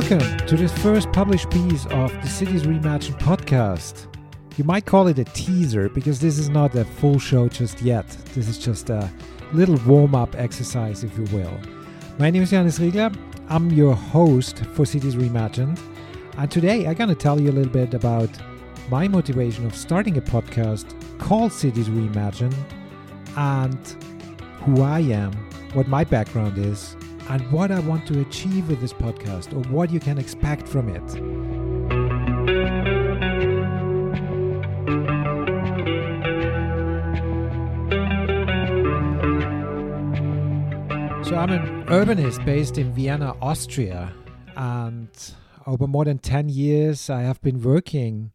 Welcome to this first published piece of the Cities Reimagined podcast. You might call it a teaser because this is not a full show just yet. This is just a little warm up exercise, if you will. My name is Johannes Riegler. I'm your host for Cities Reimagined. And today I'm going to tell you a little bit about my motivation of starting a podcast called Cities Reimagined and who I am, what my background is, and what I want to achieve with this podcast or what you can expect from it. So, I'm an urbanist based in Vienna, Austria, and over more than 10 years, I have been working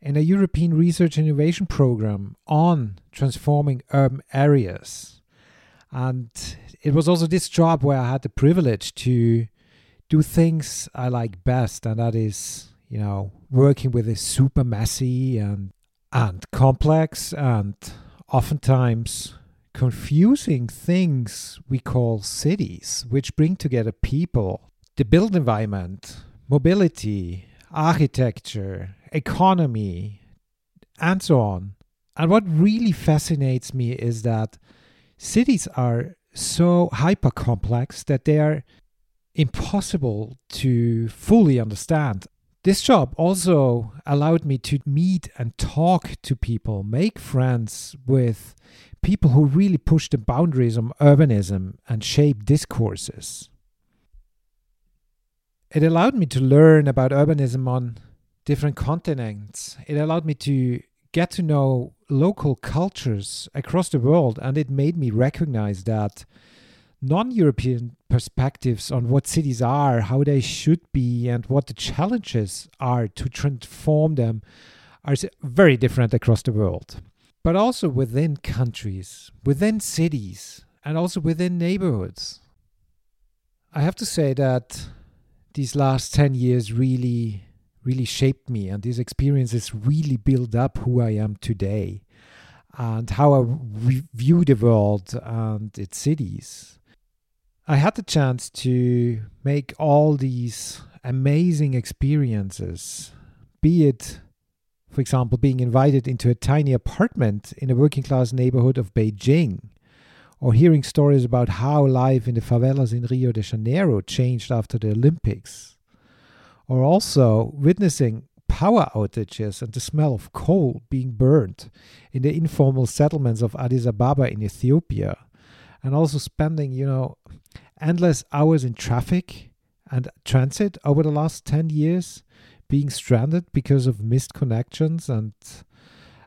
in a European research innovation program on transforming urban areas. And it was also this job where I had the privilege to do things I like best, and that is, you know, working with a super messy and and complex and oftentimes confusing things we call cities, which bring together people, the built environment, mobility, architecture, economy, and so on. And what really fascinates me is that cities are so hyper complex that they are impossible to fully understand. This job also allowed me to meet and talk to people, make friends with people who really push the boundaries of urbanism and shape discourses. It allowed me to learn about urbanism on different continents. It allowed me to get to know local cultures across the world, and it made me recognize that non European perspectives on what cities are, how they should be, and what the challenges are to transform them are very different across the world. But also within countries, within cities, and also within neighborhoods. I have to say that these last 10 years really really shaped me and these experiences really build up who I am today and how I view the world and its cities. I had the chance to make all these amazing experiences, be it, for example, being invited into a tiny apartment in a working class neighborhood of Beijing, or hearing stories about how life in the favelas in Rio de Janeiro changed after the Olympics or also witnessing power outages and the smell of coal being burned in the informal settlements of Addis Ababa in Ethiopia, and also spending, you know, endless hours in traffic and transit over the last 10 years, being stranded because of missed connections. And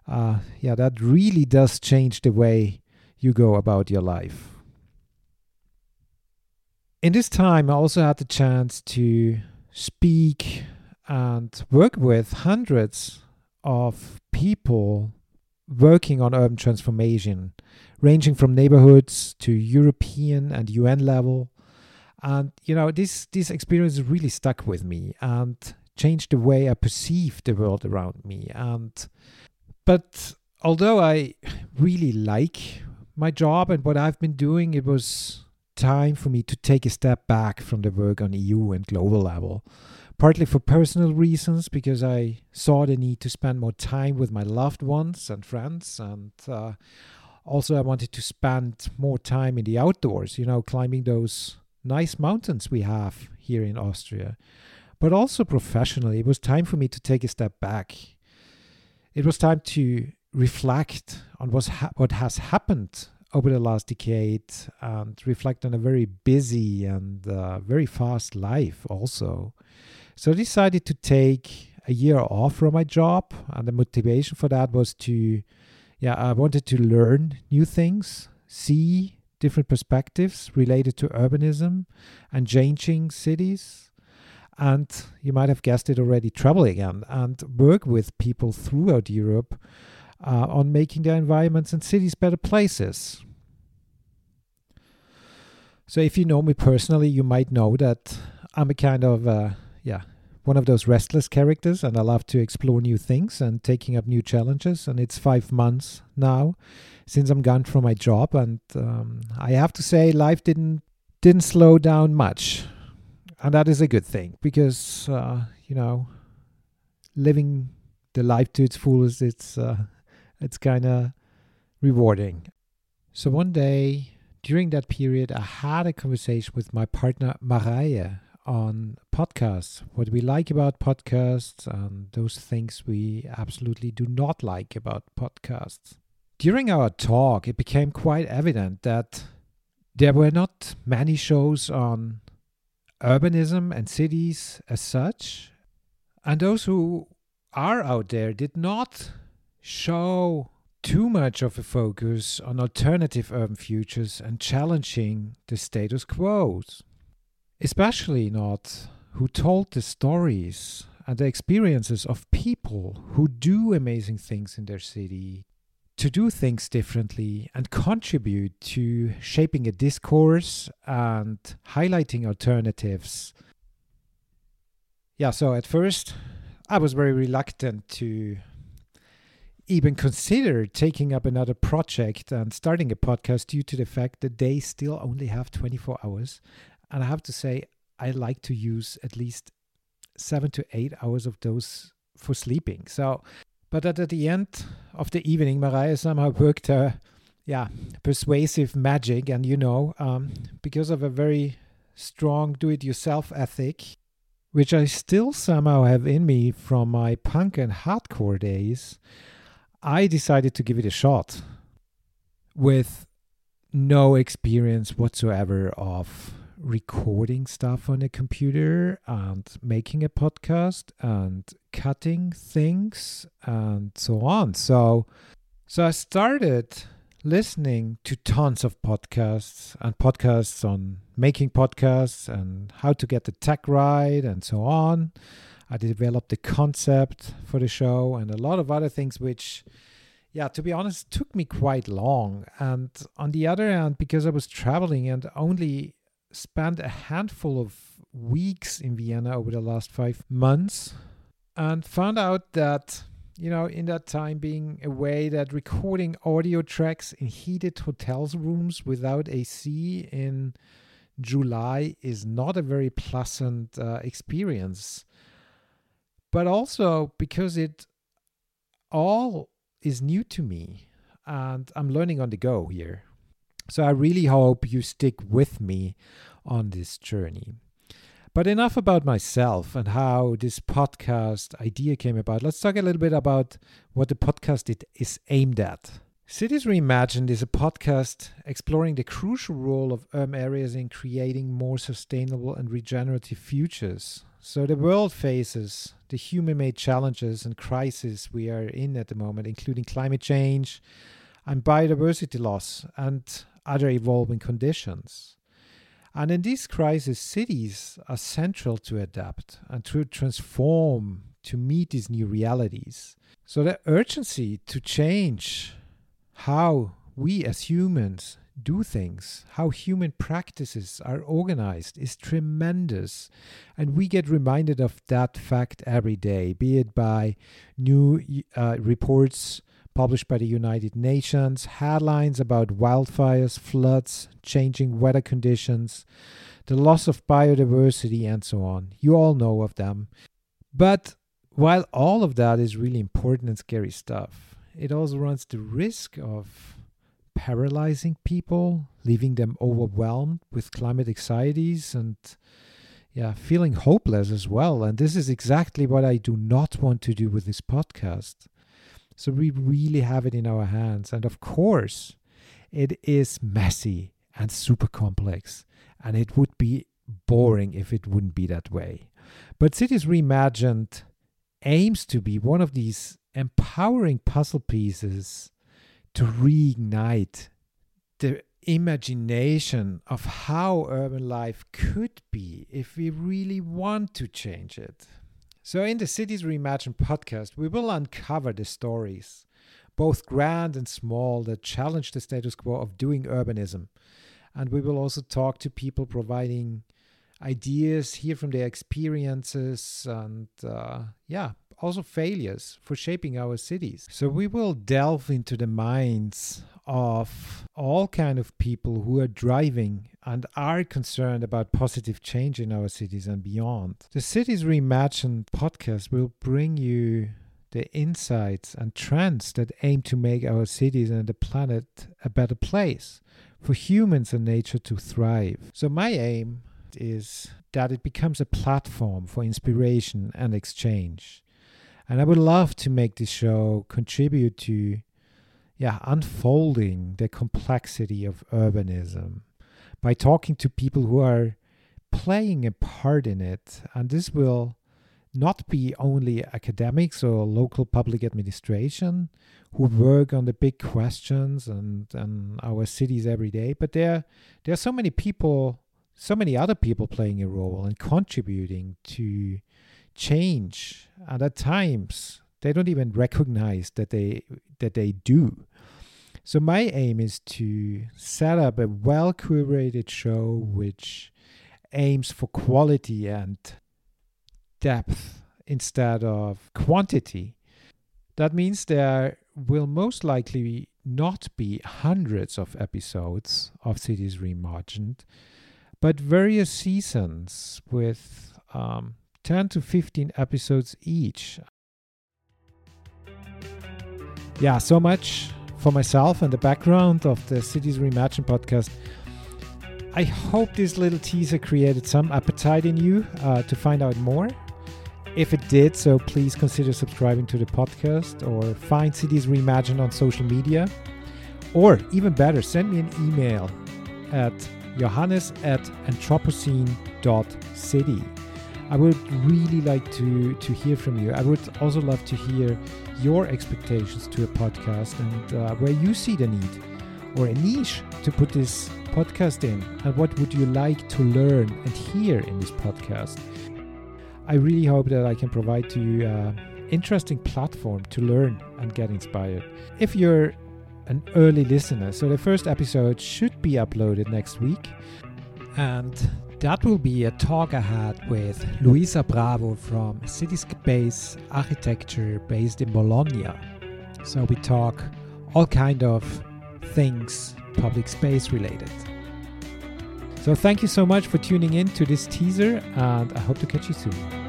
uh, yeah, that really does change the way you go about your life. In this time, I also had the chance to speak and work with hundreds of people working on urban transformation, ranging from neighborhoods to European and UN level. And you know, this this experience really stuck with me and changed the way I perceive the world around me. And but although I really like my job and what I've been doing, it was time for me to take a step back from the work on EU and global level. Partly for personal reasons, because I saw the need to spend more time with my loved ones and friends, and uh, also I wanted to spend more time in the outdoors, you know, climbing those nice mountains we have here in Austria. But also professionally, it was time for me to take a step back. It was time to reflect on what's ha- what has happened over the last decade and reflect on a very busy and uh, very fast life also. So I decided to take a year off from my job, and the motivation for that was to, yeah, I wanted to learn new things, see different perspectives related to urbanism and changing cities. And you might have guessed it already, travel again and work with people throughout Europe uh, on making their environments and cities better places. So if you know me personally, you might know that I'm a kind of uh, yeah one of those restless characters, and I love to explore new things and taking up new challenges. And it's five months now since I'm gone from my job, and um, I have to say life didn't didn't slow down much. And that is a good thing because, uh, you know, living the life to its fullest, it's, uh, it's kind of rewarding. So one day during that period, I had a conversation with my partner Marije on podcasts, what we like about podcasts, and those things we absolutely do not like about podcasts. During our talk, it became quite evident that there were not many shows on urbanism and cities as such, and those who are out there did not show too much of a focus on alternative urban futures and challenging the status quo. Especially not who told the stories and the experiences of people who do amazing things in their city, to do things differently and contribute to shaping a discourse and highlighting alternatives. Yeah, so at first I was very reluctant to even consider taking up another project and starting a podcast due to the fact that they still only have 24 hours. And I have to say, I like to use at least seven to eight hours of those for sleeping. So, but at, the end of the evening, Marije somehow worked her, yeah, persuasive magic. And you know, um, because of a very strong do it yourself ethic, which I still somehow have in me from my punk and hardcore days, I decided to give it a shot with no experience whatsoever of recording stuff on a computer and making a podcast and cutting things and so on. So so I started listening to tons of podcasts and podcasts on making podcasts and how to get the tech right and so on. I developed the concept for the show and a lot of other things, which, yeah, to be honest, took me quite long. And on the other hand, because I was traveling and only spent a handful of weeks in Vienna over the last five months, and found out that you know, in that time being away, that recording audio tracks in heated hotels rooms without AC in July is not a very pleasant uh, experience but also because it all is new to me and I'm learning on the go here. So I really hope you stick with me on this journey. But enough about myself and how this podcast idea came about. Let's talk a little bit about what the podcast it is aimed at. Cities Reimagined is a podcast exploring the crucial role of urban areas in creating more sustainable and regenerative futures. So the world faces the human-made challenges and crises we are in at the moment, including climate change and biodiversity loss and other evolving conditions. And in these crises, cities are central to adapt and to transform to meet these new realities. So the urgency to change how we as humans do things, how human practices are organized is tremendous. And we get reminded of that fact every day, be it by new uh, reports published by the United Nations, headlines about wildfires, floods, changing weather conditions, the loss of biodiversity, and so on. You all know of them. But while all of that is really important and scary stuff, it also runs the risk of paralyzing people, leaving them overwhelmed with climate anxieties and yeah, feeling hopeless as well. And this is exactly what I do not want to do with this podcast. So we really have it in our hands. And of course, it is messy and super complex. And it would be boring if it wouldn't be that way. But Cities Reimagined aims to be one of these empowering puzzle pieces to reignite the imagination of how urban life could be if we really want to change it. So, in the Cities Reimagined podcast, we will uncover the stories, both grand and small, that challenge the status quo of doing urbanism. And we will also talk to people providing ideas, hear from their experiences, and uh, yeah, also failures for shaping our cities. So we will delve into the minds of all kind of people who are driving and are concerned about positive change in our cities and beyond. The Cities Reimagined podcast will bring you the insights and trends that aim to make our cities and the planet a better place for humans and nature to thrive. So, my aim is that it becomes a platform for inspiration and exchange. And I would love to make this show contribute to yeah, unfolding the complexity of urbanism by talking to people who are playing a part in it. And this will not be only academics or local public administration who work on the big questions and, and our cities every day, but there, there are so many people, so many other people playing a role and contributing to change. And at times, they don't even recognize that they that they do. So my aim is to set up a well curated show which aims for quality and depth instead of quantity. That means there will most likely not be hundreds of episodes of Cities Reimagined, but various seasons with um, 10 to 15 episodes each. Yeah, so much for myself and the background of the Cities Reimagined podcast. I hope this little teaser created some appetite in you uh, to find out more. If it did, so please consider subscribing to the podcast or find Cities Reimagined on social media. Or even better, send me an email at johannes at anthropocene.city. I would really like to, to hear from you. I would also love to hear your expectations to a podcast and uh, where you see the need or a niche to put this podcast in and what would you like to learn and hear in this podcast. I really hope that I can provide to you an interesting platform to learn and get inspired. If you're an early listener, so the first episode should be uploaded next week. And that will be a talk I had with Luisa Bravo from Cityspace Architecture based in Bologna. So we talk all kind of things public space related. So thank you so much for tuning in to this teaser, and I hope to catch you soon.